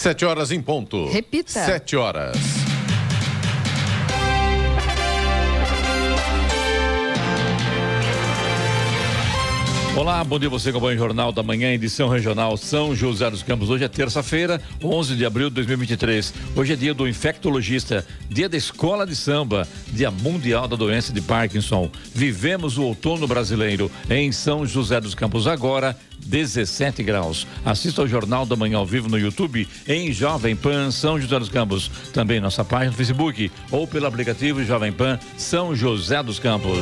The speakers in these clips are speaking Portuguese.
Sete horas em ponto. Repita. Sete horas. Olá, bom dia você acompanha o Jornal da Manhã, edição regional São José dos Campos. Hoje é terça-feira, 11 de abril de 2023. Hoje é dia do infectologista, dia da escola de samba, dia mundial da doença de Parkinson. Vivemos o outono brasileiro em São José dos Campos agora, 17 graus. Assista ao Jornal da Manhã ao vivo no YouTube em Jovem Pan São José dos Campos. Também nossa página no Facebook ou pelo aplicativo Jovem Pan São José dos Campos.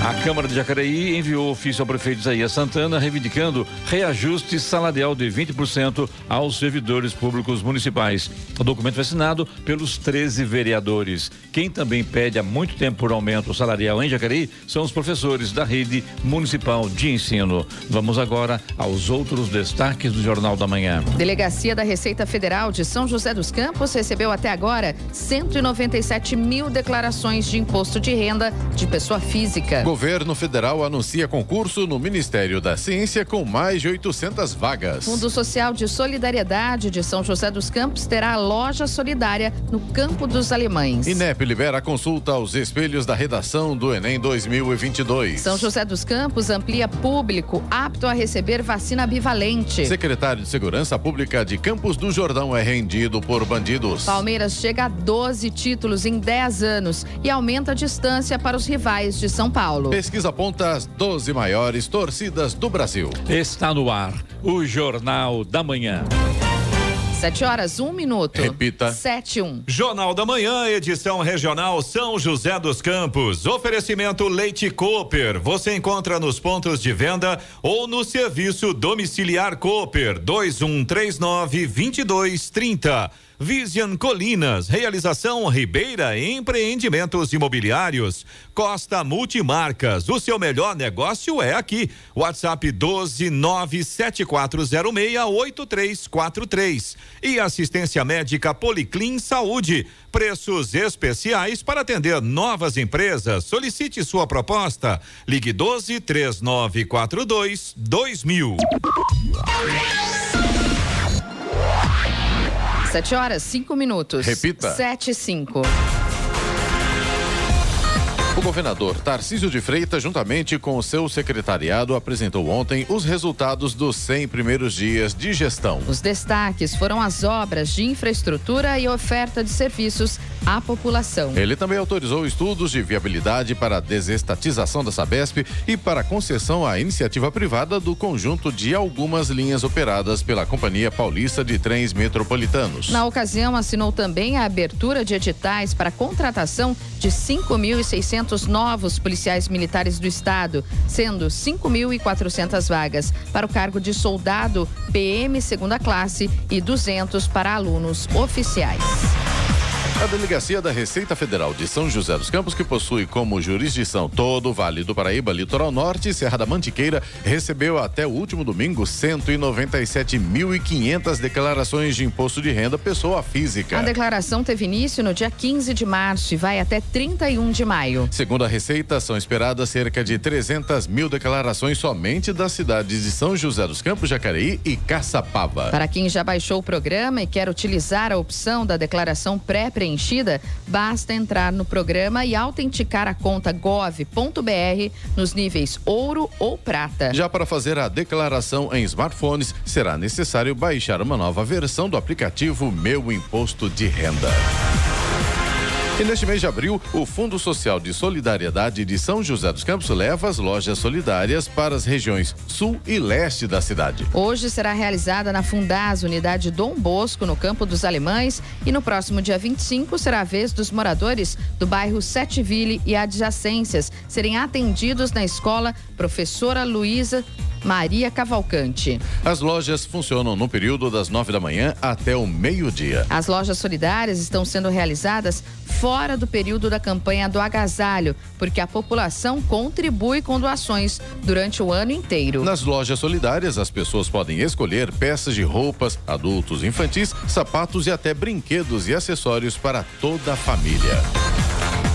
A Câmara de Jacareí enviou ofício ao prefeito Isaías Santana reivindicando reajuste salarial de 20% aos servidores públicos municipais. O documento foi assinado pelos 13 vereadores. Quem também pede há muito tempo por aumento salarial em Jacareí são os professores da rede municipal de ensino. Vamos agora aos outros destaques do Jornal da Manhã. Delegacia da Receita Federal de São José dos Campos recebeu até agora 197 mil declarações de imposto de renda de pessoa física. Governo federal anuncia concurso no Ministério da Ciência com mais de 800 vagas. Fundo Social de Solidariedade de São José dos Campos terá loja solidária no Campo dos Alemães. INEP libera consulta aos espelhos da redação do Enem 2022. São José dos Campos amplia público apto a receber vacina bivalente. Secretário de Segurança Pública de Campos do Jordão é rendido por bandidos. Palmeiras chega a 12 títulos em 10 anos e aumenta a distância para os rivais de São Paulo. Pesquisa aponta as 12 maiores torcidas do Brasil. Está no ar o Jornal da Manhã. 7 horas, um minuto. Repita. 7 1. Jornal da Manhã, edição regional São José dos Campos. Oferecimento Leite Cooper. Você encontra nos pontos de venda ou no serviço domiciliar Cooper 2139 2230. Vision Colinas, realização Ribeira Empreendimentos Imobiliários, Costa Multimarcas, o seu melhor negócio é aqui. WhatsApp 12974068343 e assistência médica Policlin Saúde. Preços especiais para atender novas empresas. Solicite sua proposta. Ligue 12 3942 2000. 7 horas, 5 minutos. Repita. 7 e 5. O governador Tarcísio de Freitas, juntamente com o seu secretariado, apresentou ontem os resultados dos 100 primeiros dias de gestão. Os destaques foram as obras de infraestrutura e oferta de serviços à população. Ele também autorizou estudos de viabilidade para a desestatização da Sabesp e para a concessão à iniciativa privada do conjunto de algumas linhas operadas pela Companhia Paulista de Trens Metropolitanos. Na ocasião, assinou também a abertura de editais para contratação de 5.600 novos policiais militares do Estado, sendo 5.400 vagas para o cargo de soldado PM segunda classe e 200 para alunos oficiais. A Delegacia da Receita Federal de São José dos Campos, que possui como jurisdição todo o Vale do Paraíba, Litoral Norte e Serra da Mantiqueira, recebeu até o último domingo 197.500 declarações de imposto de renda pessoa física. A declaração teve início no dia 15 de março e vai até 31 de maio. Segundo a Receita, são esperadas cerca de 300 mil declarações somente das cidades de São José dos Campos, Jacareí e Caçapava. Para quem já baixou o programa e quer utilizar a opção da declaração pré-preenchida, basta entrar no programa e autenticar a conta gov.br nos níveis ouro ou prata. Já para fazer a declaração em smartphones, será necessário baixar uma nova versão do aplicativo Meu Imposto de Renda. E neste mês de abril, o Fundo Social de Solidariedade de São José dos Campos leva as lojas solidárias para as regiões sul e leste da cidade. Hoje será realizada na Fundaz, unidade Dom Bosco, no Campo dos Alemães, e no próximo dia 25 será a vez dos moradores do bairro Setville e adjacências serem atendidos na escola Professora Luísa Maria Cavalcante. As lojas funcionam no período das nove da manhã até o meio-dia. As lojas solidárias estão sendo realizadas fora do período da campanha do agasalho, porque a população contribui com doações durante o ano inteiro. Nas lojas solidárias, as pessoas podem escolher peças de roupas, adultos, infantis, sapatos e até brinquedos e acessórios para toda a família.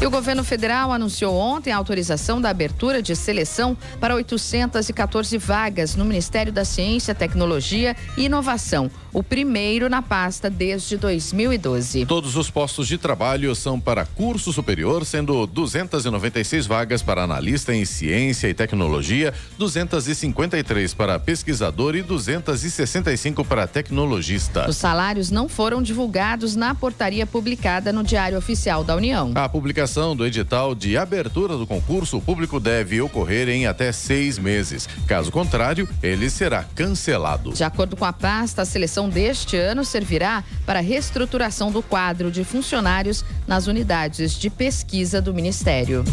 E o governo federal anunciou ontem a autorização da abertura de seleção para 814 vagas no Ministério da Ciência, Tecnologia e Inovação, o primeiro na pasta desde 2012. Todos os postos de trabalho são para curso superior, sendo 296 vagas para analista em ciência e tecnologia, 253 para pesquisador e 265 para tecnologista. Os salários não foram divulgados na portaria publicada no Diário Oficial da União. A publicação do edital de abertura do concurso público deve ocorrer em até seis meses. Caso contrário, ele será cancelado. De acordo com a pasta, a seleção deste ano servirá para a reestruturação do quadro de funcionários nas unidades de pesquisa do Ministério.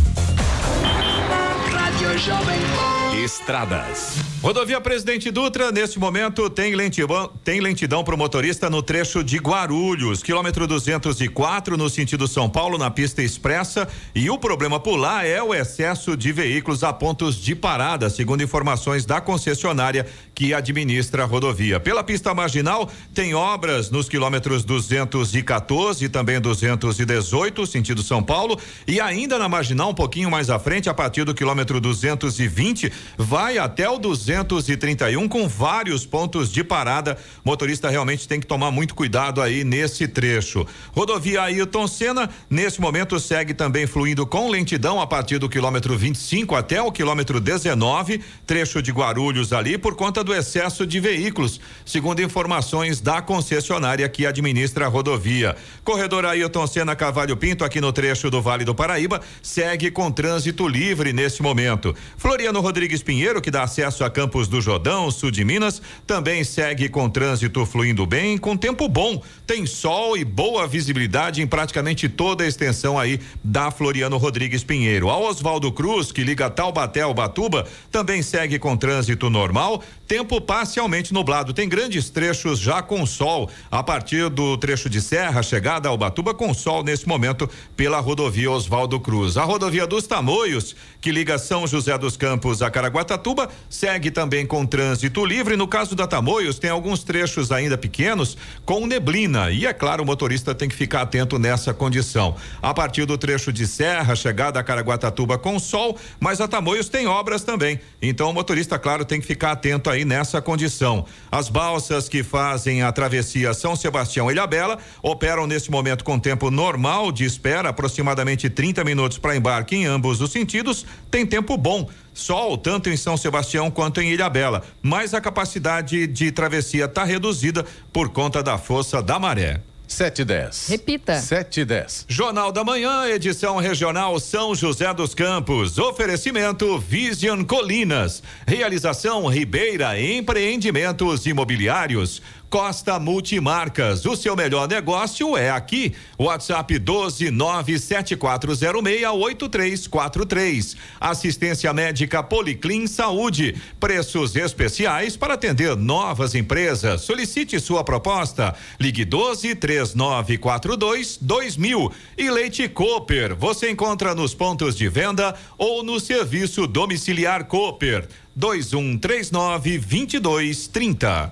Estradas. Rodovia Presidente Dutra, neste momento, tem lentidão, tem lentidão para o motorista no trecho de Guarulhos, quilômetro 204, no sentido São Paulo, na pista expressa. E o problema por lá é o excesso de veículos a pontos de parada, segundo informações da concessionária que administra a rodovia. Pela pista marginal, tem obras nos quilômetros 214 e também 218, sentido São Paulo. E ainda na marginal, um pouquinho mais à frente, a partir do quilômetro 220, vai até o 231 com vários pontos de parada. Motorista realmente tem que tomar muito cuidado aí nesse trecho. Rodovia Ailton Senna, nesse momento segue também fluindo com lentidão a partir do quilômetro 25 até o quilômetro 19, trecho de Guarulhos ali por conta do excesso de veículos, segundo informações da concessionária que administra a rodovia. Corredor Ailton Senna Cavalho Pinto aqui no trecho do Vale do Paraíba segue com trânsito livre nesse momento. Floriano Rodrigues Pinheiro, que dá acesso a Campos do Jordão, sul de Minas, também segue com trânsito fluindo bem, com tempo bom. Tem sol e boa visibilidade em praticamente toda a extensão aí da Floriano Rodrigues Pinheiro. A Oswaldo Cruz, que liga Taubaté ao Batuba, também segue com trânsito normal. Tempo parcialmente nublado. Tem grandes trechos já com sol. A partir do trecho de serra, chegada ao Batuba com sol nesse momento pela rodovia Oswaldo Cruz. A rodovia dos Tamoios, que liga São José dos Campos a Caraguatatuba, segue também com trânsito livre. No caso da Tamoios, tem alguns trechos ainda pequenos com neblina. E é claro, o motorista tem que ficar atento nessa condição. A partir do trecho de serra, chegada a Caraguatatuba com sol, mas a Tamoios tem obras também. Então o motorista, claro, tem que ficar atento aí nessa condição. As balsas que fazem a travessia São Sebastião Ilhabela operam nesse momento com tempo normal de espera, aproximadamente 30 minutos para embarque em ambos os sentidos. Tem tempo bom. Sol, tanto em São Sebastião quanto em Ilhabela, mas a capacidade de travessia está reduzida por conta da força da maré. Sete e dez. Repita. Sete e dez. Jornal da Manhã, edição regional São José dos Campos. Oferecimento Vision Colinas. Realização Ribeira Empreendimentos Imobiliários. Costa Multimarcas, o seu melhor negócio é aqui. WhatsApp 12974068343. Assistência médica Policlin Saúde. Preços especiais para atender novas empresas. Solicite sua proposta. Ligue 12 3942 2000. E Leite Cooper, você encontra nos pontos de venda ou no serviço domiciliar Cooper dois um três nove vinte e dois trinta.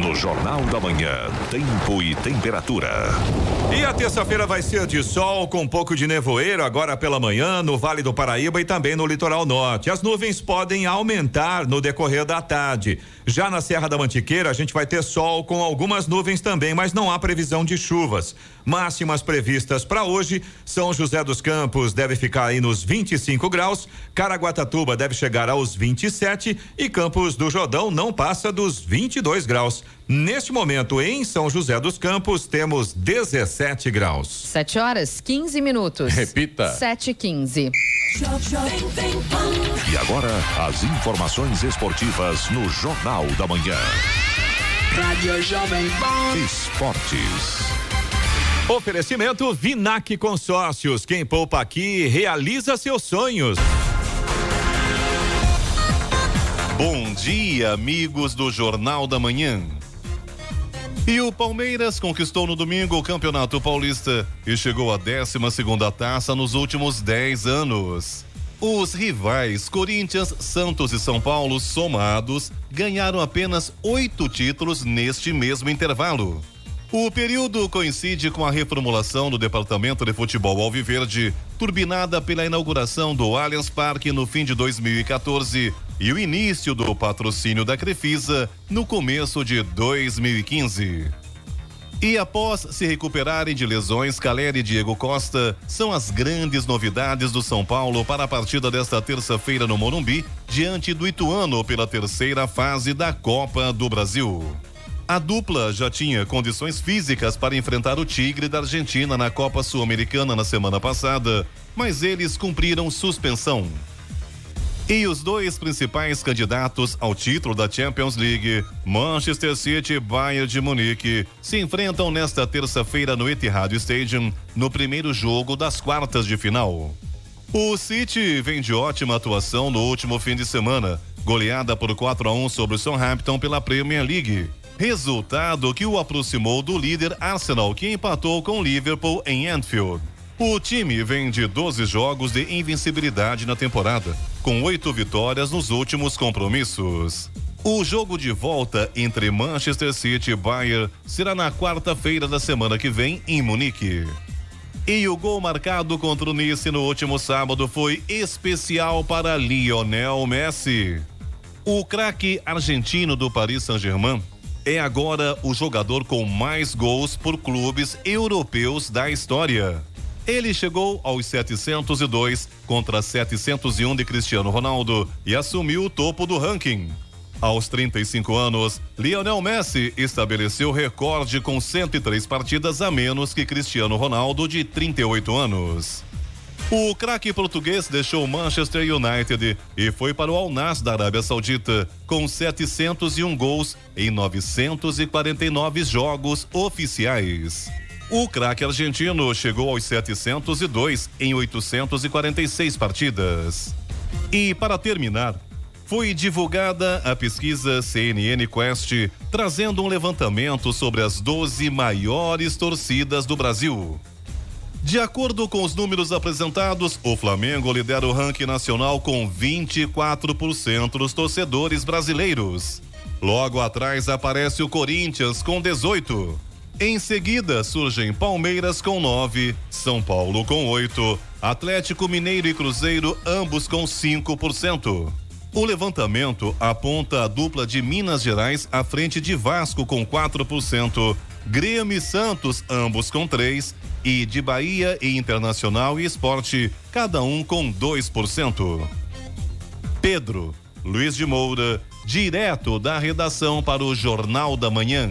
No Jornal da Manhã, tempo e temperatura. E a terça-feira vai ser de sol com um pouco de nevoeiro agora pela manhã no Vale do Paraíba e também no litoral norte. As nuvens podem aumentar no decorrer da tarde. Já na Serra da Mantiqueira, a gente vai ter sol com algumas nuvens também, mas não há previsão de chuvas. Máximas previstas para hoje: São José dos Campos deve ficar aí nos 25 graus, Caraguatatuba deve chegar aos 27 e Campos do Jordão não passa dos 22 graus. Neste momento, em São José dos Campos, temos 17 graus. 7 horas 15 minutos. Repita. 7 e 15. E agora, as informações esportivas no Jornal da Manhã. Rádio Jovem Pan. Esportes. Oferecimento Vinac Consórcios. Quem poupa aqui realiza seus sonhos. Bom dia, amigos do Jornal da Manhã. E o Palmeiras conquistou no domingo o Campeonato Paulista e chegou à 12 segunda taça nos últimos 10 anos. Os rivais Corinthians, Santos e São Paulo somados ganharam apenas oito títulos neste mesmo intervalo. O período coincide com a reformulação do Departamento de Futebol Alviverde, turbinada pela inauguração do Allianz Parque no fim de 2014 e o início do patrocínio da Crefisa no começo de 2015. E após se recuperarem de lesões, Caleri e Diego Costa são as grandes novidades do São Paulo para a partida desta terça-feira no Morumbi, diante do Ituano pela terceira fase da Copa do Brasil. A dupla já tinha condições físicas para enfrentar o Tigre da Argentina na Copa Sul-Americana na semana passada, mas eles cumpriram suspensão. E os dois principais candidatos ao título da Champions League, Manchester City e Bayern de Munique, se enfrentam nesta terça-feira no Etihad Stadium, no primeiro jogo das quartas de final. O City vem de ótima atuação no último fim de semana, goleada por 4 a 1 sobre o Southampton pela Premier League. Resultado que o aproximou do líder Arsenal, que empatou com Liverpool em Anfield. O time vem de 12 jogos de invencibilidade na temporada, com oito vitórias nos últimos compromissos. O jogo de volta entre Manchester City e Bayern será na quarta-feira da semana que vem em Munique. E o gol marcado contra o Nice no último sábado foi especial para Lionel Messi. O craque argentino do Paris Saint-Germain é agora o jogador com mais gols por clubes europeus da história. Ele chegou aos 702 contra 701 de Cristiano Ronaldo e assumiu o topo do ranking. Aos 35 anos, Lionel Messi estabeleceu recorde com 103 partidas a menos que Cristiano Ronaldo, de 38 anos. O craque português deixou Manchester United e foi para o Al Nassr da Arábia Saudita, com 701 gols em 949 jogos oficiais. O craque argentino chegou aos 702 em 846 partidas. E para terminar, foi divulgada a pesquisa CNN Quest, trazendo um levantamento sobre as 12 maiores torcidas do Brasil. De acordo com os números apresentados, o Flamengo lidera o ranking nacional com 24% dos torcedores brasileiros. Logo atrás aparece o Corinthians com 18. Em seguida surgem Palmeiras com 9, São Paulo com 8, Atlético Mineiro e Cruzeiro ambos com 5%. O levantamento aponta a dupla de Minas Gerais à frente de Vasco com 4%, Grêmio e Santos ambos com 3 e de Bahia e Internacional e Esporte, cada um com 2%. Pedro Luiz de Moura, direto da redação para o Jornal da Manhã.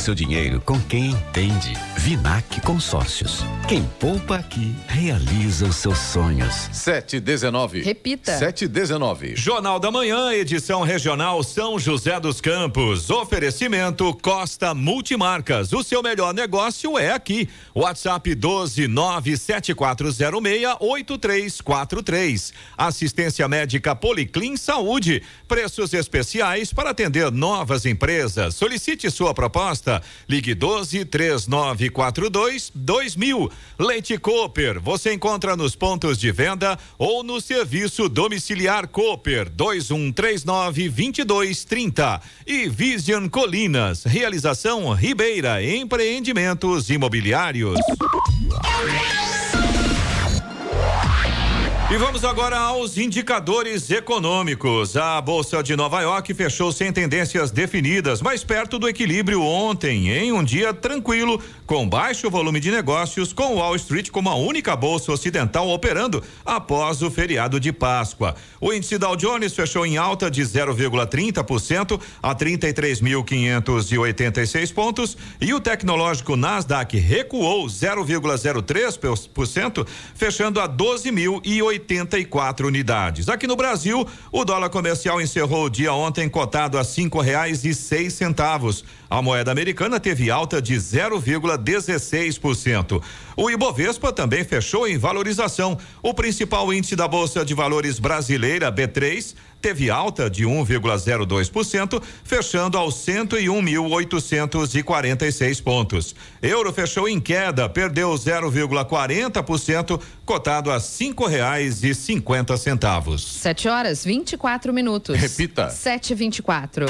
seu dinheiro com quem entende. Vinac Consórcios. Quem poupa aqui realiza os seus sonhos. 719. Repita. 719. Jornal da Manhã, edição regional São José dos Campos. Oferecimento Costa Multimarcas. O seu melhor negócio é aqui. WhatsApp 12974068343. Assistência médica Policlin Saúde. Preços especiais para atender novas empresas. Solicite sua proposta. Ligue 12 3942 2000. Leite Cooper. Você encontra nos pontos de venda ou no serviço domiciliar Cooper 2139 2230. E Vision Colinas. Realização Ribeira Empreendimentos Imobiliários. E vamos agora aos indicadores econômicos. A Bolsa de Nova York fechou sem tendências definidas, mais perto do equilíbrio ontem, em um dia tranquilo, com baixo volume de negócios, com Wall Street como a única bolsa ocidental operando após o feriado de Páscoa. O índice Dow Jones fechou em alta de 0,30% a 33.586 pontos e o tecnológico Nasdaq recuou 0,03%, fechando a 12.080 84 unidades. Aqui no Brasil, o dólar comercial encerrou o dia ontem cotado a cinco reais e seis centavos. A moeda americana teve alta de 0,16%. O Ibovespa também fechou em valorização. O principal índice da Bolsa de Valores brasileira, B3, teve alta de 1,02%, fechando aos 101.846 pontos. Euro fechou em queda, perdeu 0,40%, cotado a cinco reais e cinquenta centavos. Sete horas 24 minutos. Repita. Sete e vinte e quatro.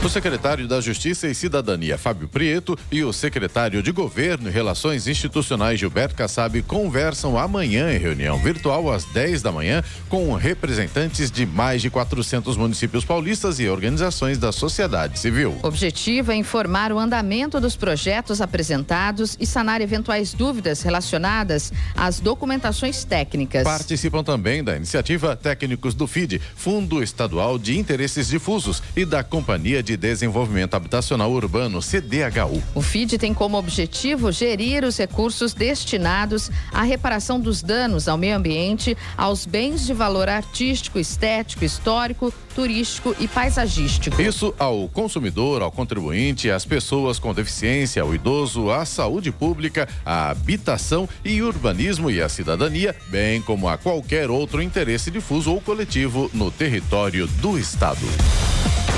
O secretário da Justiça e Cidadania, Fábio Prieto, e o secretário de Governo e Relações Institucionais, Gilberto Kassab, conversam amanhã em reunião virtual às 10 da manhã com representantes de mais de 400 municípios paulistas e organizações da sociedade civil. O objetivo é informar o andamento dos projetos apresentados e sanar eventuais dúvidas relacionadas às documentações técnicas. Participam também da iniciativa técnicos do FID, Fundo Estadual de Interesses Difusos, e da Companhia de Desenvolvimento Habitacional Urbano, CDHU. O FID tem como objetivo gerir os recursos destinados à reparação dos danos ao meio ambiente, aos bens de valor artístico, estético, histórico, turístico e paisagístico. Isso ao consumidor, ao contribuinte, às pessoas com deficiência, ao idoso, à saúde pública, à habitação e urbanismo e à cidadania, bem como a qualquer outro interesse difuso ou coletivo no território do Estado.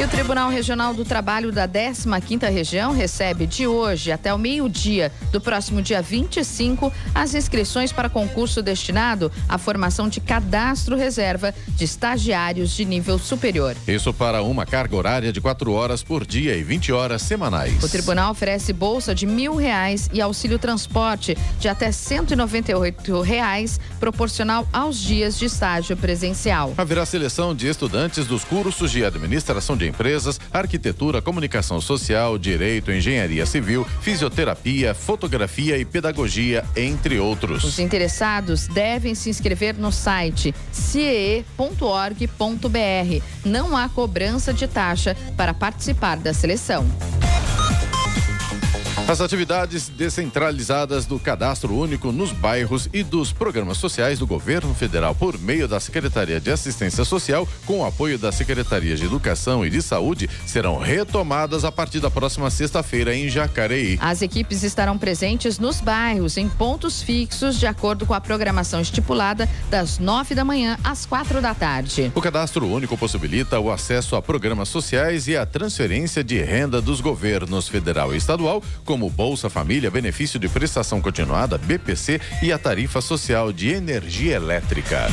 E o Tribunal Regional do Trabalho da 15ª Região recebe de hoje até o meio-dia do próximo dia 25 as inscrições para concurso destinado à formação de cadastro reserva de estagiários de nível superior. Isso para uma carga horária de quatro horas por dia e 20 horas semanais. O tribunal oferece bolsa de mil reais e auxílio transporte de até 198 reais, proporcional aos dias de estágio presencial. Haverá seleção de estudantes dos cursos de administração de empresas, arquitetura, comunicação social, direito, engenharia civil, fisioterapia, fotografia e pedagogia, entre outros. Os interessados devem se inscrever no site ciee.org.br. Não há cobrança de taxa para participar da seleção. As atividades descentralizadas do Cadastro Único nos bairros e dos programas sociais do governo federal por meio da Secretaria de Assistência Social, com o apoio da Secretaria de Educação e de Saúde, serão retomadas a partir da próxima sexta-feira em Jacareí. As equipes estarão presentes nos bairros, em pontos fixos, de acordo com a programação estipulada, das nove da manhã às quatro da tarde. O Cadastro Único possibilita o acesso a programas sociais e a transferência de renda dos governos federal e estadual, como Bolsa Família, benefício de prestação continuada, BPC e a tarifa social de energia elétrica.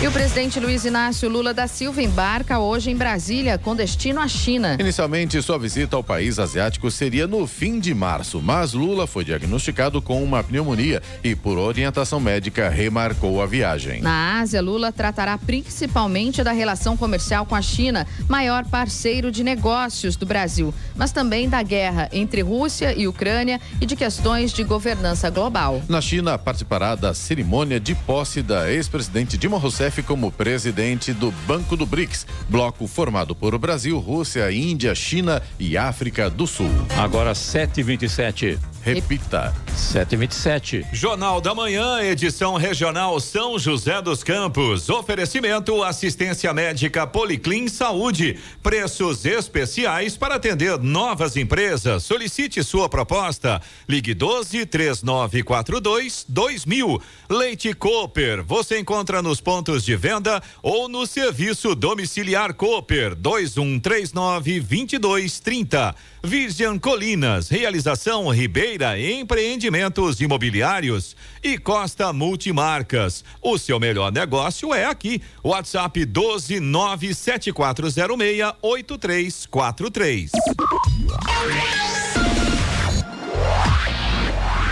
E o presidente Luiz Inácio Lula da Silva embarca hoje em Brasília com destino à China. Inicialmente, sua visita ao país asiático seria no fim de março, mas Lula foi diagnosticado com uma pneumonia e, por orientação médica, remarcou a viagem. Na Ásia, Lula tratará principalmente da relação comercial com a China, maior parceiro de negócios do Brasil, mas também da guerra entre Rússia e Ucrânia e de questões de governança global. Na China, participará da cerimônia de posse da ex-presidente Dilma Rousseff como presidente do Banco do BRICS, bloco formado por Brasil, Rússia, Índia, China e África do Sul. Agora 7h27. Repita. 727. Jornal da Manhã, edição regional São José dos Campos. Oferecimento assistência médica Policlin Saúde. Preços especiais para atender novas empresas. Solicite sua proposta. Ligue 12 3942 2000. Leite Cooper. Você encontra nos pontos de venda ou no serviço domiciliar Cooper 2139 2230. Virgin Colinas. Realização Ribeira Empreendimentos Imobiliários e Costa Multimarcas. O seu melhor negócio é aqui. WhatsApp 12974068343.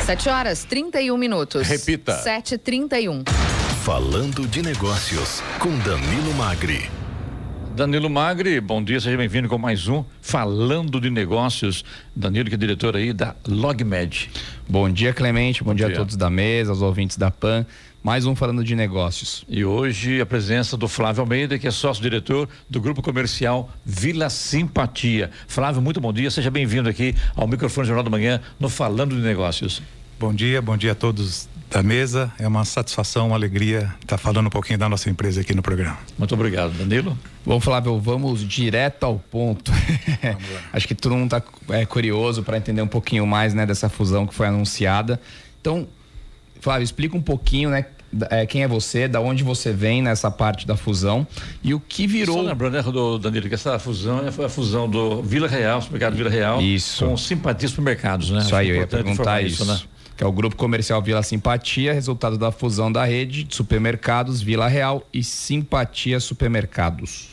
Sete horas 31 minutos. Repita. 7h31. Falando de negócios com Danilo Magri. Danilo Magri, bom dia, seja bem-vindo com mais um Falando de Negócios. Danilo, que é diretor aí da LogMed. Bom dia, Clemente. Bom, Bom dia. dia. a todos da mesa, aos ouvintes da PAN. Mais um falando de negócios. E hoje a presença do Flávio Almeida, que é sócio-diretor do Grupo Comercial Vila Simpatia. Flávio, muito bom dia, seja bem-vindo aqui ao microfone do Jornal da Manhã no Falando de Negócios. Bom dia, bom dia a todos da mesa. É uma satisfação, uma alegria estar falando um pouquinho da nossa empresa aqui no programa. Muito obrigado, Danilo. Bom, Flávio, vamos direto ao ponto. Acho que todo mundo está é, curioso para entender um pouquinho mais né, dessa fusão que foi anunciada. Então, Flávio, explica um pouquinho, né? É, quem é você, da onde você vem nessa parte da fusão e o que virou. Só lembrando, né, do Danilo, que essa fusão foi a fusão do Vila Real, supermercado Vila Real, isso. com Simpatia Supermercados, né? Isso aí, eu ia perguntar isso. isso né? Que é o grupo comercial Vila Simpatia, resultado da fusão da rede de supermercados Vila Real e Simpatia Supermercados.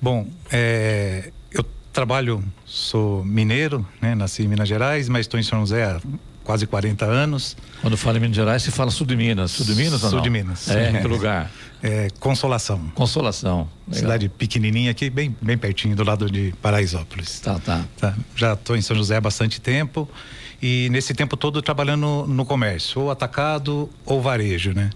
Bom, é, eu trabalho, sou mineiro, né? Nasci em Minas Gerais, mas estou em São José há quase 40 anos. Quando fala em Minas Gerais, se fala sul de Minas. Sul de Minas ou Sul de Minas. É, que lugar? É, Consolação. Consolação. Legal. Cidade pequenininha aqui, bem, bem pertinho, do lado de Paraisópolis. Tá, tá. tá. Já estou em São José há bastante tempo e nesse tempo todo trabalhando no comércio, ou atacado ou varejo, né?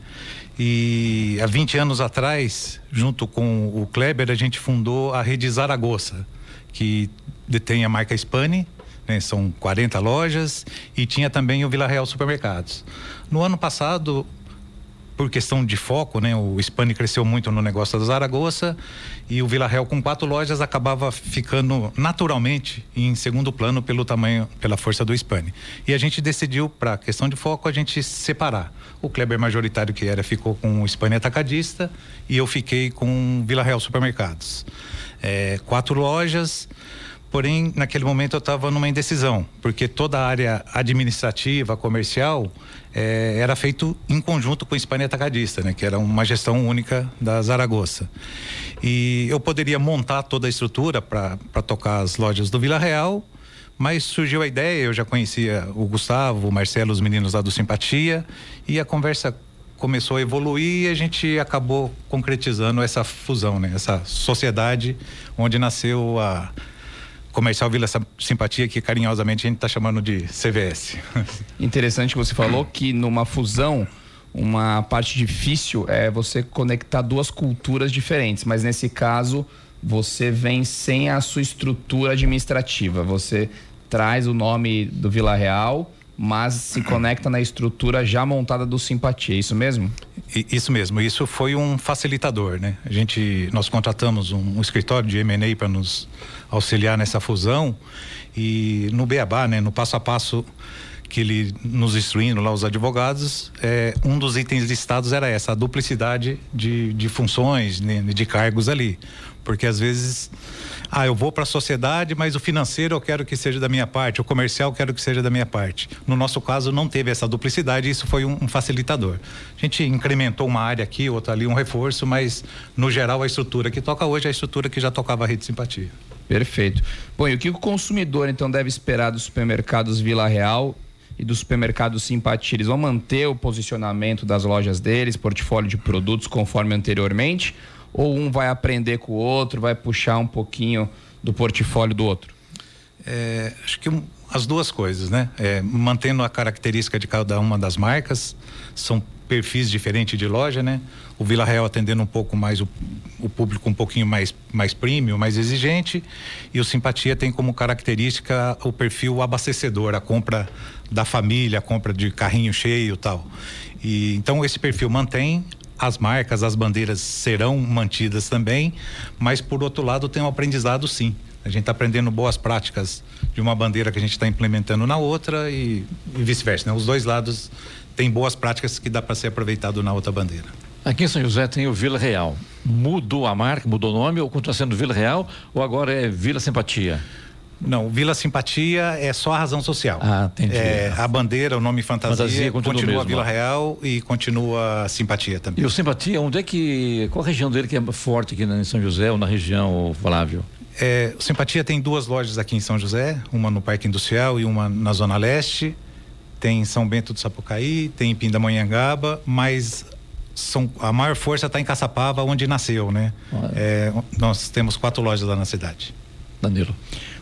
E há 20 anos atrás, junto com o Kleber, a gente fundou a Rede Zaragoza, que detém a marca Spani, né? são 40 lojas, e tinha também o Vila Real Supermercados. No ano passado, por questão de foco, né? O Spani cresceu muito no negócio da Zaragoza e o Vila Real com quatro lojas acabava ficando naturalmente em segundo plano pelo tamanho, pela força do Spani. E a gente decidiu, para questão de foco, a gente separar. O Kleber majoritário que era ficou com o Spani atacadista e eu fiquei com o Vila Real Supermercados. É, quatro lojas Porém, naquele momento eu estava numa indecisão, porque toda a área administrativa, comercial, eh, era feito em conjunto com o Espanha Atacadista, né? Que era uma gestão única da Zaragoza. E eu poderia montar toda a estrutura para tocar as lojas do Vila Real, mas surgiu a ideia, eu já conhecia o Gustavo, o Marcelo, os meninos lá do Simpatia, e a conversa começou a evoluir e a gente acabou concretizando essa fusão, né? Essa sociedade onde nasceu a Comercial Vila Simpatia, que carinhosamente a gente está chamando de CVS. Interessante que você falou que numa fusão, uma parte difícil é você conectar duas culturas diferentes, mas nesse caso você vem sem a sua estrutura administrativa. Você traz o nome do Vila Real, mas se conecta na estrutura já montada do Simpatia, é isso mesmo? Isso mesmo, isso foi um facilitador, né? A gente, nós contratamos um, um escritório de M&A para nos auxiliar nessa fusão e no beabá, né, no passo a passo que ele nos instruindo lá os advogados, é, um dos itens listados era essa, a duplicidade de, de funções, né, de cargos ali. Porque às vezes, ah, eu vou para a sociedade, mas o financeiro eu quero que seja da minha parte, o comercial eu quero que seja da minha parte. No nosso caso, não teve essa duplicidade isso foi um, um facilitador. A gente incrementou uma área aqui, outra ali, um reforço, mas no geral a estrutura que toca hoje é a estrutura que já tocava a rede de simpatia. Perfeito. Bom, e o que o consumidor então deve esperar dos supermercados Vila Real e dos supermercados Simpatia? Eles vão manter o posicionamento das lojas deles, portfólio de produtos conforme anteriormente? Ou um vai aprender com o outro, vai puxar um pouquinho do portfólio do outro? É, acho que as duas coisas, né? É, mantendo a característica de cada uma das marcas, são perfis diferentes de loja, né? O Vila Real atendendo um pouco mais o, o, público um pouquinho mais mais premium, mais exigente, e o Simpatia tem como característica o perfil abastecedor, a compra da família, a compra de carrinho cheio, tal. E então esse perfil mantém as marcas, as bandeiras serão mantidas também, mas por outro lado tem um aprendizado sim. A gente está aprendendo boas práticas de uma bandeira que a gente está implementando na outra e, e vice-versa. Né? Os dois lados tem boas práticas que dá para ser aproveitado na outra bandeira. Aqui em São José tem o Vila Real. Mudou a marca, mudou o nome ou continua sendo Vila Real ou agora é Vila Simpatia? Não, Vila Simpatia é só a razão social. Ah, entendi. É, a bandeira, o nome fantasia, fantasia continua, continua Vila Real e continua Simpatia também. E o Simpatia, onde é que. Qual a região dele que é forte aqui em São José ou na região, Flávio? É, o Simpatia tem duas lojas aqui em São José, uma no Parque Industrial e uma na Zona Leste tem São Bento do Sapucaí, tem Pindamonhangaba, mas são, a maior força está em Caçapava, onde nasceu, né? É, nós temos quatro lojas lá na cidade. Danilo.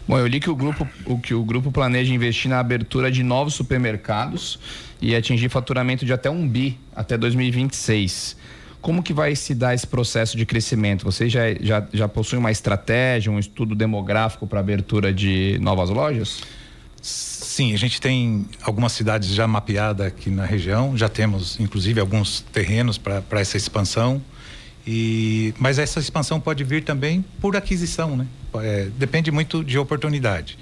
Bom, eu li que o grupo, o que o grupo planeja investir na abertura de novos supermercados e atingir faturamento de até um bi até 2026. Como que vai se dar esse processo de crescimento? Você já, já, já possui uma estratégia, um estudo demográfico para abertura de novas lojas? Sim, a gente tem algumas cidades já mapeadas aqui na região, já temos inclusive alguns terrenos para essa expansão. E, mas essa expansão pode vir também por aquisição, né? É, depende muito de oportunidade.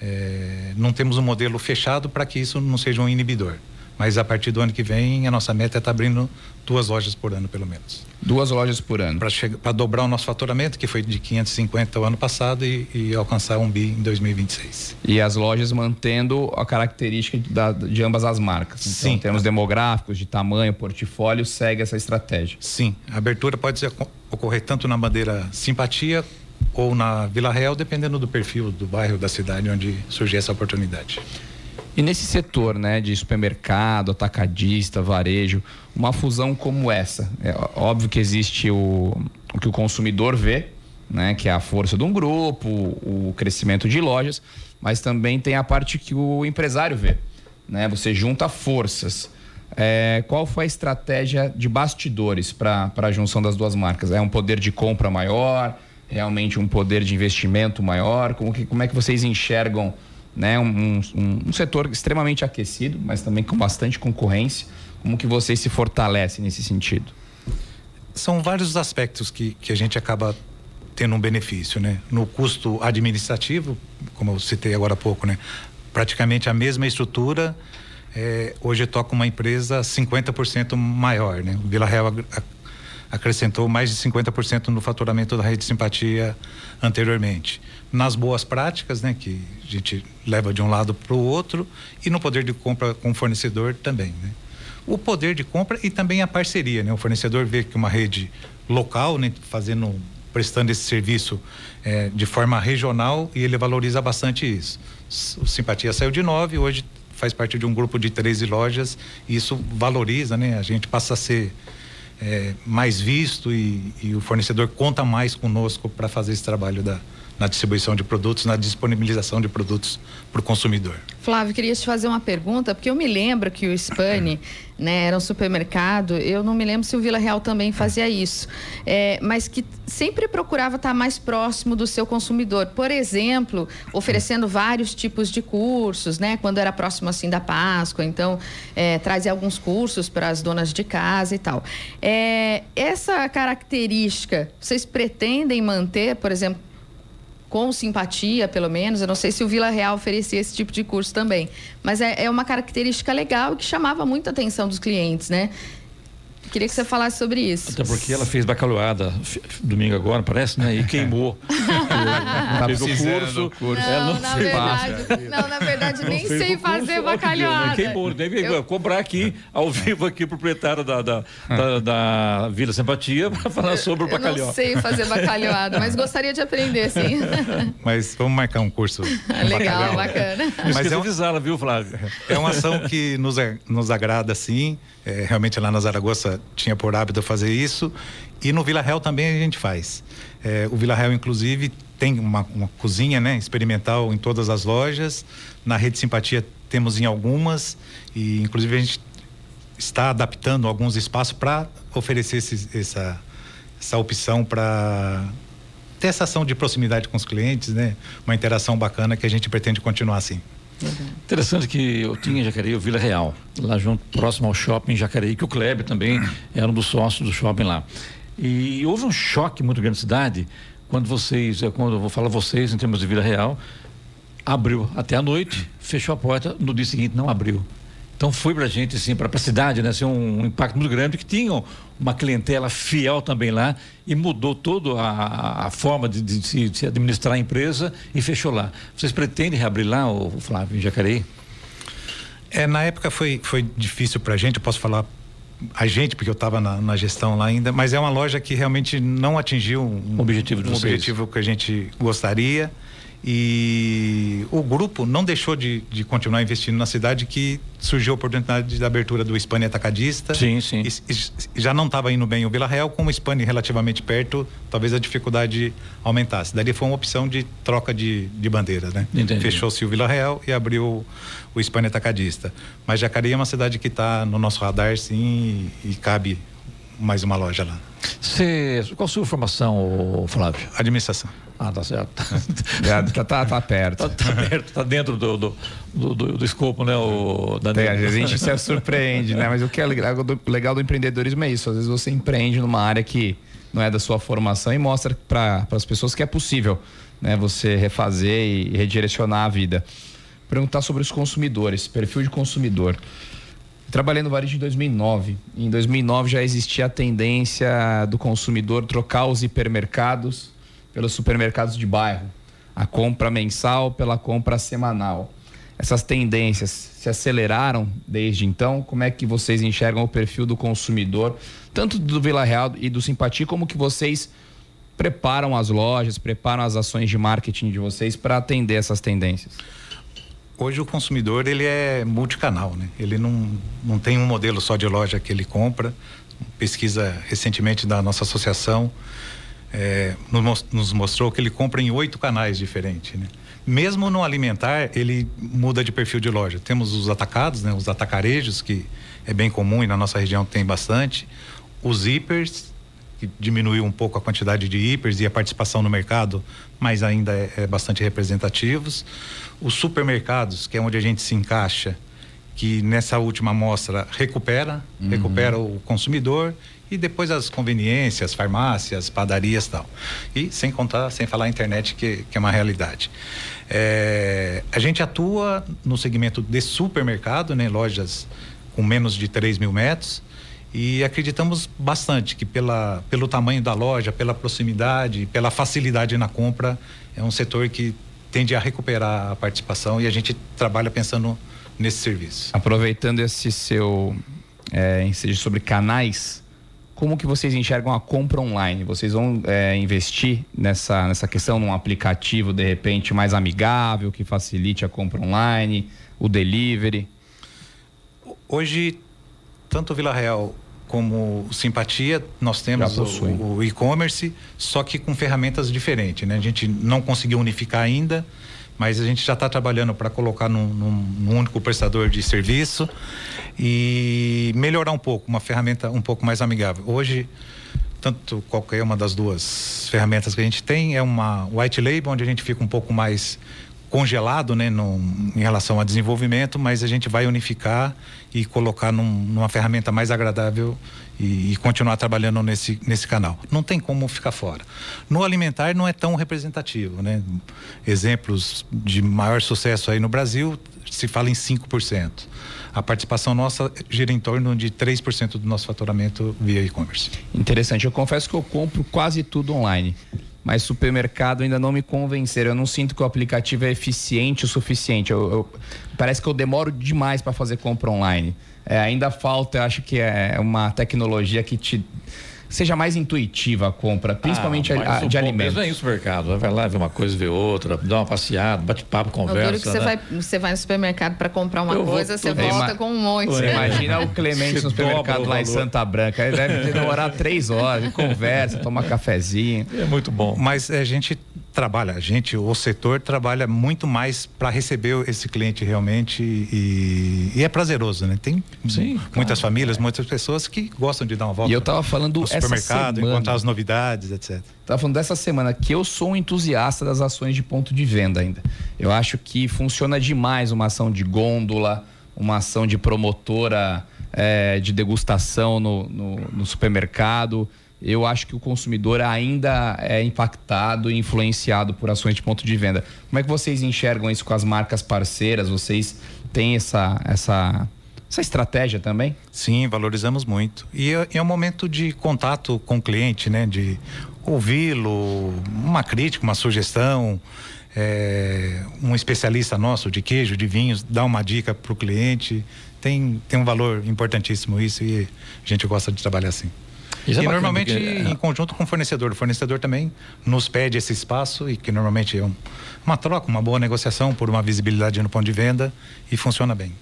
É, não temos um modelo fechado para que isso não seja um inibidor. Mas a partir do ano que vem, a nossa meta é estar tá abrindo duas lojas por ano, pelo menos. Duas lojas por ano. Para dobrar o nosso faturamento, que foi de 550 o ano passado, e, e, alcançar um bi em 2026. E as lojas mantendo a característica da, de ambas as marcas. Então, Sim. Em termos demográficos, de tamanho, portfólio, segue essa estratégia. Sim. A abertura pode ser, ocorrer tanto na bandeira simpatia ou na Vila Real, dependendo do perfil do bairro, da cidade onde surgir essa oportunidade. E nesse setor, né, de supermercado, atacadista, varejo, uma fusão como essa, é óbvio que existe o, o que o consumidor vê, né, que é a força de um grupo, o crescimento de lojas, mas também tem a parte que o empresário vê, né? Você junta forças. É, qual foi a estratégia de bastidores para a junção das duas marcas? É um poder de compra maior? Realmente um poder de investimento maior? Como, que, como é que vocês enxergam né? Um, um, um, setor extremamente aquecido, mas também com bastante concorrência. Como que vocês se fortalecem nesse sentido? São vários aspectos que, que a gente acaba tendo um benefício, né? No custo administrativo, como eu citei agora há pouco, né? Praticamente a mesma estrutura, é, hoje toca uma empresa 50% maior, né? O Vila Real acrescentou mais de 50% no faturamento da rede simpatia anteriormente. Nas boas práticas, né, que a gente leva de um lado para o outro, e no poder de compra com o fornecedor também. Né? O poder de compra e também a parceria, né? O fornecedor vê que uma rede local, né, fazendo, prestando esse serviço é, de forma regional e ele valoriza bastante isso. O Simpatia saiu de nove, hoje faz parte de um grupo de 13 lojas e isso valoriza, né? A gente passa a ser é, mais visto e, e, o fornecedor conta mais conosco para fazer esse trabalho da, na distribuição de produtos, na disponibilização de produtos para o consumidor. Flávio, queria te fazer uma pergunta, porque eu me lembro que o Spani né, era um supermercado, eu não me lembro se o Vila Real também fazia isso, é, mas que sempre procurava estar mais próximo do seu consumidor. Por exemplo, oferecendo vários tipos de cursos, né, quando era próximo assim da Páscoa, então é, trazia alguns cursos para as donas de casa e tal. É, essa característica, vocês pretendem manter, por exemplo, com simpatia, pelo menos. Eu não sei se o Vila Real oferecia esse tipo de curso também. Mas é, é uma característica legal que chamava muita atenção dos clientes, né? Queria que você falasse sobre isso. Até porque ela fez bacalhoada domingo agora, parece, né? E queimou. tá fez o curso. curso. Não, não na verdade, não, na verdade, nem sei fazer bacalhoada. Queimou, deve eu... cobrar aqui, ao vivo aqui, o proprietário da, da, da, da Vila Simpatia para falar sobre o bacalhau. Não sei fazer bacalhoada, mas gostaria de aprender, sim. Mas vamos marcar um curso. Legal, bacana. Mas é avisá-la, viu, Flávio? É uma ação que nos, nos agrada, sim. É, realmente lá na Zaragoza tinha por hábito fazer isso. E no Vila Real também a gente faz. É, o Vila Real, inclusive, tem uma, uma, cozinha né, experimental em todas as lojas. Na Rede Simpatia temos em algumas. E, inclusive, a gente está adaptando alguns espaços para oferecer esse, essa, essa opção para ter essa ação de proximidade com os clientes, né? Uma interação bacana que a gente pretende continuar assim. Uhum. Interessante que eu tinha em Jacareí o Vila Real, lá junto, próximo ao shopping Jacareí, que o Kleber também era um dos sócios do shopping lá. E houve um choque muito grande na cidade quando vocês, é, quando eu vou falar vocês em termos de Vila Real, abriu até a noite, fechou a porta, no dia seguinte não abriu. Então foi para a gente, assim, para a cidade, né, assim, um impacto muito grande, que tinham uma clientela fiel também lá e mudou toda a, a forma de, de, de, se, administrar a empresa e fechou lá. Vocês pretendem reabrir lá, o Flávio, em Jacareí? É, na época foi, foi difícil para a gente, eu posso falar a gente, porque eu estava na, na, gestão lá ainda, mas é uma loja que realmente não atingiu um, objetivo, um objetivo que a gente gostaria. E o grupo não deixou de, de continuar investindo na cidade que surgiu a oportunidade da abertura do Spani Atacadista. Sim, sim. E, e já não estava indo bem o Vila Real, com o Spani relativamente perto, talvez a dificuldade aumentasse. Daí foi uma opção de troca de, de bandeiras, né? Fechou-se o Vila Real e abriu o Spani Atacadista. Mas Jacareí é uma cidade que está no nosso radar, sim, e, e cabe mais uma loja lá. Cê, qual a sua formação, Flávio? Administração. Ah, tá certo. tá, tá, tá perto. Tá, tá, perto, tá dentro do, do, do, do escopo, né, o Tem, a gente se surpreende, né? Mas o que é legal do, legal do empreendedorismo é isso. Às vezes você empreende numa área que não é da sua formação e mostra para as pessoas que é possível, né? Você refazer e redirecionar a vida. Perguntar sobre os consumidores, perfil de consumidor. Trabalhei no varejo em 2009. Em 2009 já existia a tendência do consumidor trocar os hipermercados pelos supermercados de bairro. A compra mensal pela compra semanal. Essas tendências se aceleraram desde então? Como é que vocês enxergam o perfil do consumidor, tanto do Vila Real e do Simpatia, como que vocês preparam as lojas, preparam as ações de marketing de vocês para atender essas tendências? Hoje o consumidor ele é multicanal, né? Ele não, não tem um modelo só de loja que ele compra. Pesquisa recentemente da nossa associação é, nos, mostrou que ele compra em oito canais diferentes, né? Mesmo no alimentar, ele muda de perfil de loja. Temos os atacados, né? Os atacarejos, que é bem comum e na nossa região tem bastante. Os hipers, que diminuiu um pouco a quantidade de hipers e a participação no mercado, mas ainda é, é bastante representativos. Os supermercados, que é onde a gente se encaixa, que nessa última amostra recupera, uhum. recupera o consumidor e depois as conveniências, farmácias, padarias tal. E sem contar, sem falar a internet, que, que é uma realidade. É, a gente atua no segmento de supermercado, né, lojas com menos de 3 mil metros. E acreditamos bastante que pela, pelo tamanho da loja, pela proximidade, pela facilidade na compra, é um setor que tende a recuperar a participação e a gente trabalha pensando nesse serviço. Aproveitando esse seu é, sobre canais, como que vocês enxergam a compra online? Vocês vão é, investir nessa, nessa questão num aplicativo de repente mais amigável que facilite a compra online, o delivery? Hoje, tanto Vila Real como Simpatia, nós temos o, o e-commerce, só que com ferramentas diferentes. Né? A gente não conseguiu unificar ainda, mas a gente já está trabalhando para colocar num, num, num, único prestador de serviço e melhorar um pouco, uma ferramenta um pouco mais amigável. Hoje, tanto qualquer uma das duas ferramentas que a gente tem é uma white label, onde a gente fica um pouco mais congelado né, no, em relação a desenvolvimento, mas a gente vai unificar e colocar num, numa ferramenta mais agradável e, e, continuar trabalhando nesse, nesse canal. Não tem como ficar fora. No alimentar não é tão representativo. Né? Exemplos de maior sucesso aí no Brasil se fala em 5%. A participação nossa gira em torno de 3% do nosso faturamento via e-commerce. Interessante. Eu confesso que eu compro quase tudo online mas supermercado ainda não me convenceram. Eu não sinto que o aplicativo é eficiente o suficiente. Eu, eu parece que eu demoro demais para fazer compra online. É, ainda falta, eu acho que é uma tecnologia que te seja mais intuitiva a compra, principalmente ah, a, a, de alimentos. Mesmo é isso, mercado. Vai lá ver uma coisa, ver outra, dá uma passeada, bate papo, conversa. você, né? vai, você vai no supermercado para comprar uma eu coisa, você volta com um monte. Você imagina o Clemente no supermercado lá em Santa Branca. Ele deve demorar três horas, conversa, toma cafezinho. É muito bom. Mas a gente trabalha, a gente, o setor trabalha muito mais para receber esse cliente realmente e, e é prazeroso, né? Tem Sim, muitas claro, famílias, é. muitas pessoas que gostam de dar uma volta. E eu tava falando no supermercado, semana, encontrar as novidades, etc. Tava falando dessa semana que eu sou um entusiasta das ações de ponto de venda ainda. Eu acho que funciona demais uma ação de gôndola, uma ação de promotora é, de degustação no, no, no supermercado eu acho que o consumidor ainda é impactado e influenciado por ações de ponto de venda. Como é que vocês enxergam isso com as marcas parceiras? Vocês têm essa, essa, essa estratégia também? Sim, valorizamos muito. E é, é um momento de contato com o cliente, né? De ouvi-lo, uma crítica, uma sugestão. É, um especialista nosso de queijo, de vinhos, dá uma dica para o cliente. Tem, tem um valor importantíssimo isso e a gente gosta de trabalhar assim. Isso é e é normalmente porque... É. em conjunto com o fornecedor. O fornecedor também nos pede esse espaço e que normalmente é um, uma troca, uma boa negociação por uma visibilidade no ponto de venda e funciona bem.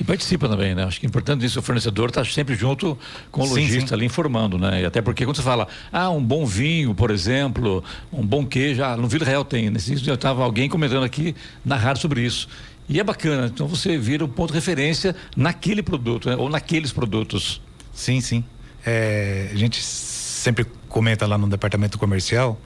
E participa também, né? Acho que é importante isso, o fornecedor está sempre junto com o lojista ali informando, né? E até porque quando você fala, ah, um bom vinho, por exemplo, um bom queijo, ah, no Vila Real tem. Nesse dia estava alguém comentando aqui na rádio sobre isso. E é bacana, então você vira um ponto de referência naquele produto, né? ou naqueles produtos. Sim, sim. É, a gente sempre comenta lá no departamento comercial,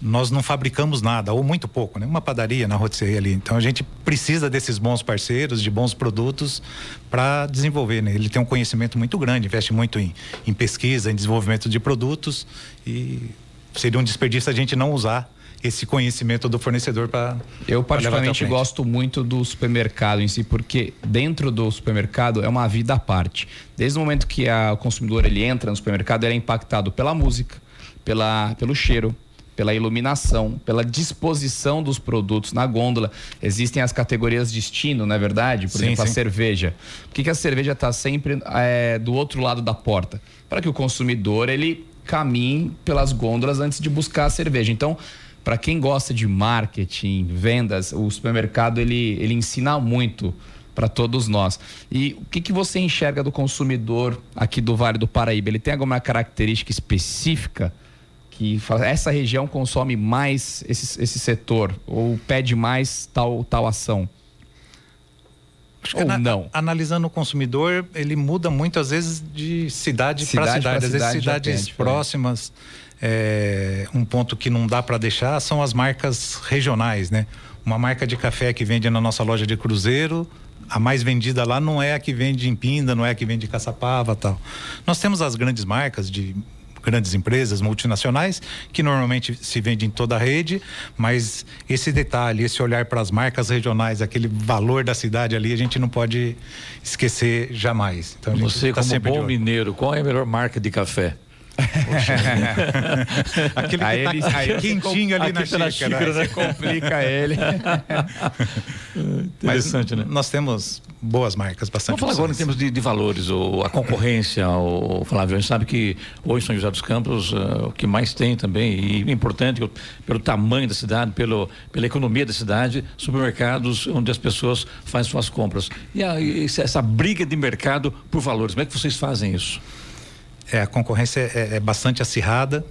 nós não fabricamos nada, ou muito pouco, né? Uma padaria na rotisserie ali. Então a gente precisa desses bons parceiros, de bons produtos para desenvolver, né? Ele tem um conhecimento muito grande, investe muito em, em pesquisa, em desenvolvimento de produtos e seria um desperdício a gente não usar esse conhecimento do fornecedor para eu particularmente gosto muito do supermercado em si porque dentro do supermercado é uma vida à parte desde o momento que a, o consumidor ele entra no supermercado ele é impactado pela música pela pelo cheiro pela iluminação, pela disposição dos produtos na gôndola. Existem as categorias destino, não é verdade? Por sim, exemplo, sim. a cerveja. Por que, que a cerveja está sempre é, do outro lado da porta? Para que o consumidor ele caminhe pelas gôndolas antes de buscar a cerveja. Então, para quem gosta de marketing, vendas, o supermercado ele, ele ensina muito para todos nós. E o que, que você enxerga do consumidor aqui do Vale do Paraíba? Ele tem alguma característica específica? que essa região consome mais esse, esse setor ou pede mais tal, tal ação? Ou na, não? Analisando o consumidor, ele muda muito às vezes de cidade, cidade para cidade. Às vezes cidades próximas. É, um ponto que não dá para deixar são as marcas regionais, né? Uma marca de café que vende na nossa loja de Cruzeiro, a mais vendida lá não é a que vende em Pinda, não é a que vende em Caçapava, tal. Nós temos as grandes marcas de grandes empresas multinacionais que normalmente se vende em toda a rede, mas esse detalhe, esse olhar para as marcas regionais, aquele valor da cidade ali, a gente não pode esquecer jamais. Então, Você tá como bom mineiro, qual é a melhor marca de café? Aquele aí que tá ele, quentinho ali na xícara. xícara né? complica ele. Interessante, Mas, né? Nós temos boas marcas, bastante. Vamos falar agora em termos de, de valores, ou a concorrência, o Flávio, a gente sabe que hoje São José dos Campos, uh, o que mais tem também, e importante, pelo tamanho da cidade, pelo, pela economia da cidade, supermercados onde as pessoas fazem suas compras. E, a, e essa briga de mercado por valores, como é que vocês fazem isso? É, a concorrência é, é bastante acirrada,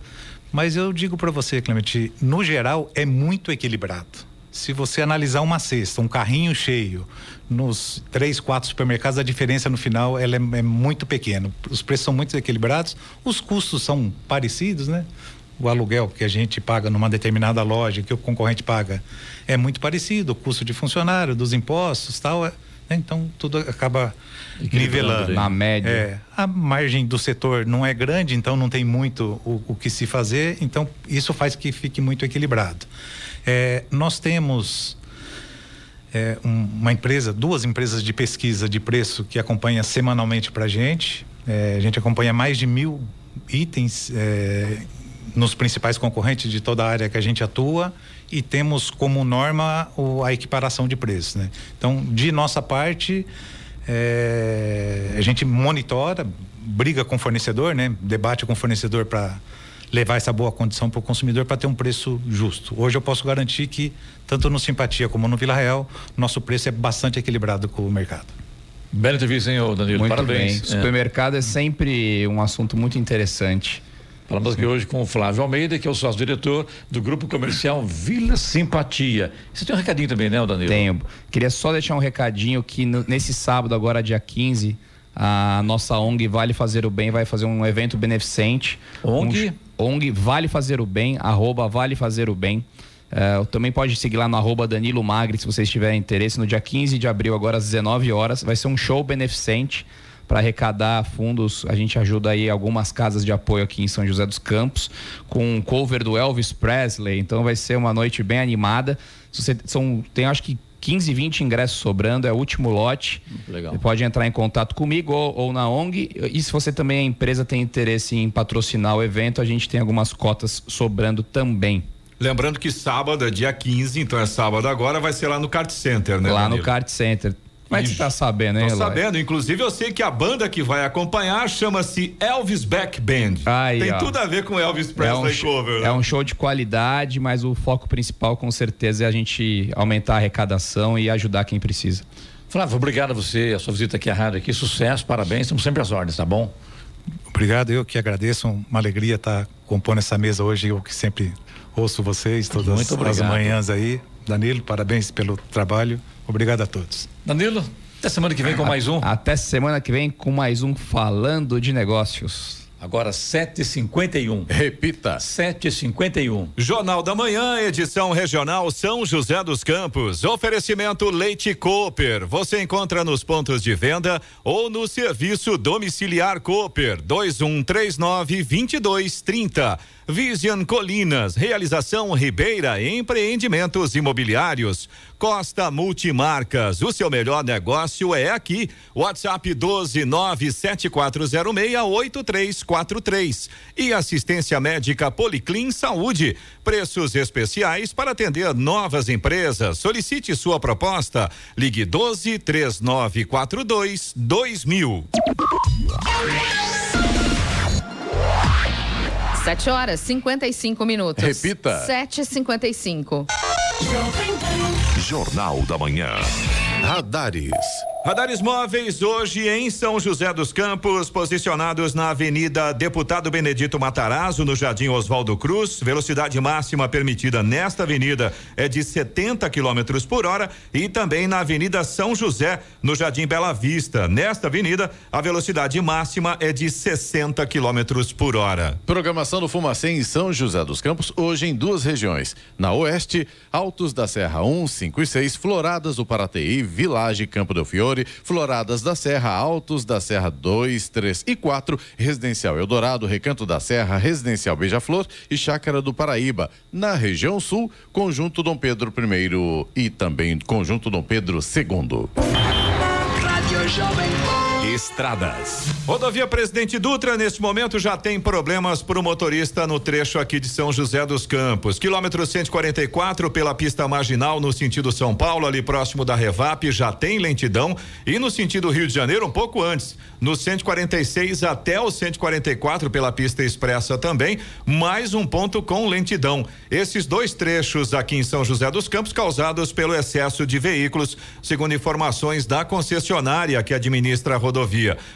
mas eu digo para você, Clemente, no geral é muito equilibrado. Se você analisar uma cesta, um carrinho cheio, nos três, quatro supermercados, a diferença no final ela é, é muito pequena. Os preços são muito equilibrados, os custos são parecidos, né? O aluguel que a gente paga numa determinada loja, que o concorrente paga, é muito parecido. O custo de funcionário, dos impostos, tal, é? Então tudo acaba nivelando. Na média. É, a margem do setor não é grande, então não tem muito o, o que se fazer, então isso faz que fique muito equilibrado. É, nós temos é, um, uma empresa, duas empresas de pesquisa de preço que acompanha semanalmente para a gente. É, a gente acompanha mais de mil itens é, nos principais concorrentes de toda a área que a gente atua e temos como norma o, a equiparação de preços. Né? Então, de nossa parte, é, a gente monitora, briga com o fornecedor, né? debate com o fornecedor para levar essa boa condição para o consumidor para ter um preço justo. Hoje eu posso garantir que, tanto no Simpatia como no Vila Real, nosso preço é bastante equilibrado com o mercado. Bela entrevista, hein, Danilo? Muito Parabéns. Bem. É. Supermercado é sempre um assunto muito interessante. Falamos aqui hoje com o Flávio Almeida, que é o sócio-diretor do Grupo Comercial Vila Simpatia. Você tem um recadinho também, né, Danilo? Tenho. Queria só deixar um recadinho que no, nesse sábado, agora dia 15, a nossa ONG Vale Fazer o Bem vai fazer um evento beneficente. ONG? Um, ONG Vale Fazer o Bem, arroba Vale Fazer o Bem. Uh, também pode seguir lá no arroba Danilo Magri se vocês tiverem interesse. No dia 15 de abril, agora às 19 horas, vai ser um show beneficente para arrecadar fundos. A gente ajuda aí algumas casas de apoio aqui em São José dos Campos com um cover do Elvis Presley. Então vai ser uma noite bem animada. Você, são, tem acho que 15, 20 ingressos sobrando, é o último lote. Legal. Você pode entrar em contato comigo ou, ou, na ONG. E se você também, a empresa, tem interesse em patrocinar o evento, a gente tem algumas cotas sobrando também. Lembrando que sábado é dia 15, então é sábado agora, vai ser lá no Kart Center, né? Lá Danilo? no Kart Center. Como é que você tá sabendo, hein, Tô sabendo. Inclusive, eu sei que a banda que vai acompanhar chama-se Elvis Back Band. Aí, Tem ó. tudo a ver com Elvis Presley é um cover. Né? É um show de qualidade, mas o foco principal, com certeza, é a gente aumentar a arrecadação e ajudar quem precisa. Flávio, obrigado a você, a sua visita aqui à rádio aqui. Sucesso, parabéns. Estamos sempre às ordens, tá bom? Obrigado, eu que agradeço. Uma alegria estar compondo essa mesa hoje. Eu que sempre ouço vocês todas as manhãs aí. Danilo, parabéns pelo trabalho. Obrigado a todos. Danilo, até semana que vem com mais um. Até semana que vem com mais um Falando de Negócios. Agora 7h51. Repita. 7h51. Jornal da Manhã, edição regional São José dos Campos. Oferecimento Leite Cooper. Você encontra nos pontos de venda ou no serviço domiciliar Cooper 2139 2230. Vision Colinas, realização Ribeira Empreendimentos Imobiliários. Costa Multimarcas, o seu melhor negócio é aqui. WhatsApp 12974068343 e assistência médica Policlin Saúde. Preços especiais para atender novas empresas. Solicite sua proposta. Ligue 12 3942 2000. 7 horas 55 minutos. Repita. 7h55. Jornal da Manhã. Radares. Radares móveis hoje em São José dos Campos, posicionados na Avenida Deputado Benedito Matarazzo, no Jardim Oswaldo Cruz. Velocidade máxima permitida nesta avenida é de 70 km por hora e também na Avenida São José, no Jardim Bela Vista. Nesta avenida, a velocidade máxima é de 60 km por hora. Programação do Fumacê em São José dos Campos, hoje em duas regiões. Na oeste, Altos da Serra 1, 5 e 6, Floradas do Parateí, Village Campo del Fiore, Floradas da Serra, Altos da Serra 2, 3 e 4, Residencial Eldorado, Recanto da Serra, Residencial Beija-Flor e Chácara do Paraíba. Na região sul, Conjunto Dom Pedro I e também Conjunto Dom Pedro II. Rádio Jovem Pan. Estradas. Rodovia Presidente Dutra, neste momento, já tem problemas para o motorista no trecho aqui de São José dos Campos. Quilômetro 144 pela pista marginal no sentido São Paulo, ali próximo da Revap, já tem lentidão. E no sentido Rio de Janeiro, um pouco antes, no 146 até o 144 pela pista expressa também, mais um ponto com lentidão. Esses dois trechos aqui em São José dos Campos causados pelo excesso de veículos, segundo informações da concessionária que administra a rodovia.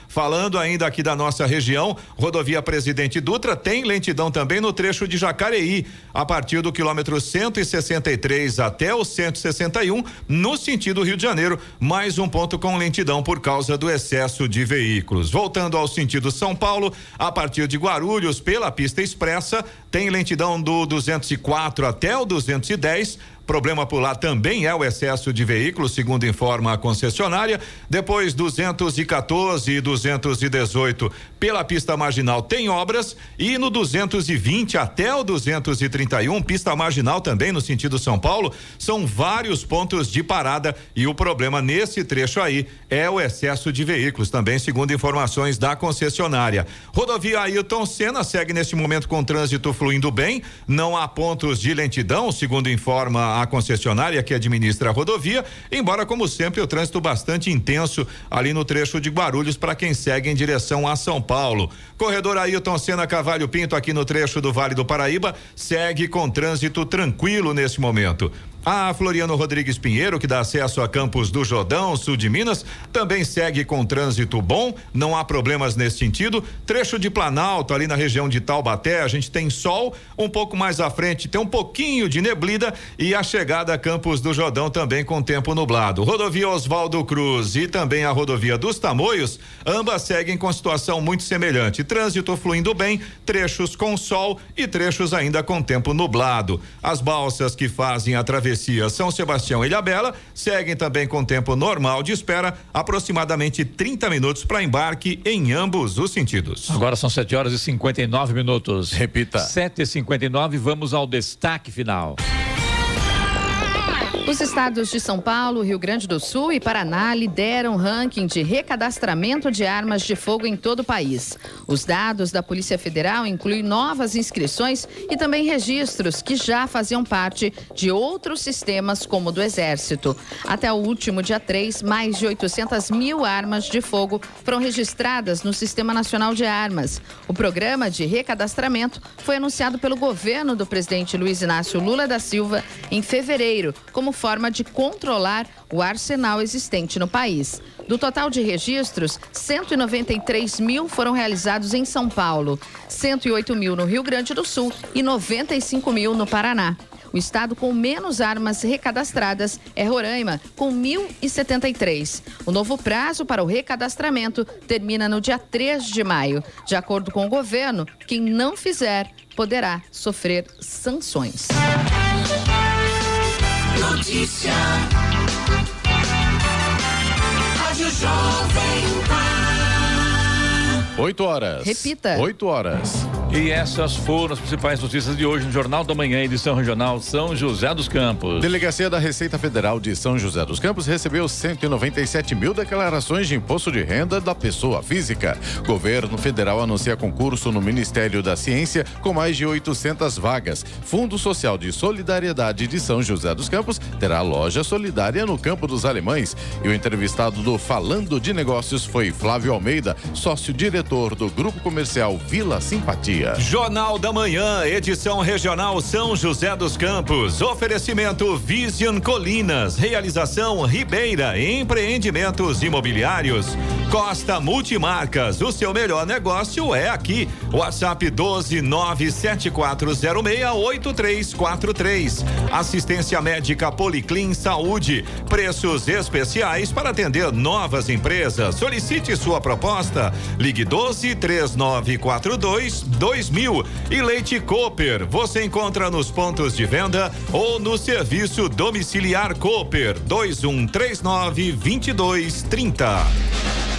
Falando ainda aqui da nossa região, rodovia Presidente Dutra tem lentidão também no trecho de Jacareí, a partir do quilômetro 163 até o 161, no sentido Rio de Janeiro, mais um ponto com lentidão por causa do excesso de veículos. Voltando ao sentido São Paulo, a partir de Guarulhos, pela pista expressa, tem lentidão do 204 até o 210. Problema por lá também é o excesso de veículos, segundo informa a concessionária. Depois 214 e 218 pela pista marginal tem obras e no 220 até o 231 pista marginal também no sentido São Paulo são vários pontos de parada e o problema nesse trecho aí é o excesso de veículos também segundo informações da concessionária. Rodovia Ailton Senna segue neste momento com trânsito fluindo bem, não há pontos de lentidão, segundo informa a concessionária que administra a rodovia, embora como sempre o trânsito bastante intenso ali no trecho de Guarulhos para quem segue em direção a São Paulo. Corredor Ailton Senna Cavalho Pinto aqui no trecho do Vale do Paraíba segue com trânsito tranquilo nesse momento. A Floriano Rodrigues Pinheiro, que dá acesso a Campos do Jordão, sul de Minas, também segue com trânsito bom, não há problemas nesse sentido. Trecho de Planalto, ali na região de Taubaté, a gente tem sol, um pouco mais à frente tem um pouquinho de neblida e a chegada a Campos do Jordão também com tempo nublado. Rodovia Oswaldo Cruz e também a rodovia dos Tamoios, ambas seguem com situação muito semelhante. Trânsito fluindo bem, trechos com sol e trechos ainda com tempo nublado. As balsas que fazem a travessia São Sebastião e Ilhabela seguem também com tempo normal de espera, aproximadamente 30 minutos para embarque em ambos os sentidos. Agora são 7 horas e 59 minutos. Repita. 7 e 59 vamos ao destaque final. Os estados de São Paulo, Rio Grande do Sul e Paraná lideram o ranking de recadastramento de armas de fogo em todo o país. Os dados da Polícia Federal incluem novas inscrições e também registros que já faziam parte de outros sistemas, como o do Exército. Até o último dia 3, mais de 800 mil armas de fogo foram registradas no Sistema Nacional de Armas. O programa de recadastramento foi anunciado pelo governo do presidente Luiz Inácio Lula da Silva em fevereiro, como forma de controlar o arsenal existente no país. Do total de registros, 193 mil foram realizados em São Paulo, 108 mil no Rio Grande do Sul e 95 mil no Paraná. O estado com menos armas recadastradas é Roraima, com 1.073. O novo prazo para o recadastramento termina no dia 3 de maio. De acordo com o governo, quem não fizer poderá sofrer sanções. Notícia. Rádio Jovem Pan. 8 horas. Repita. 8 horas. E essas foram as principais notícias de hoje no Jornal da Manhã, edição regional São José dos Campos. Delegacia da Receita Federal de São José dos Campos recebeu 197 mil declarações de imposto de renda da pessoa física. Governo federal anuncia concurso no Ministério da Ciência com mais de 800 vagas. Fundo Social de Solidariedade de São José dos Campos terá loja solidária no Campo dos Alemães. E o entrevistado do Falando de Negócios foi Flávio Almeida, sócio-diretor do Grupo Comercial Vila Simpatia. Jornal da Manhã, edição regional São José dos Campos. Oferecimento Vision Colinas. Realização Ribeira. Empreendimentos imobiliários. Costa Multimarcas. O seu melhor negócio é aqui. WhatsApp 12 974068343. Assistência médica Policlin Saúde. Preços especiais para atender novas empresas. Solicite sua proposta. Ligue 12 3942 2000 e Leite Cooper. Você encontra nos pontos de venda ou no serviço domiciliar Cooper 2139 2230.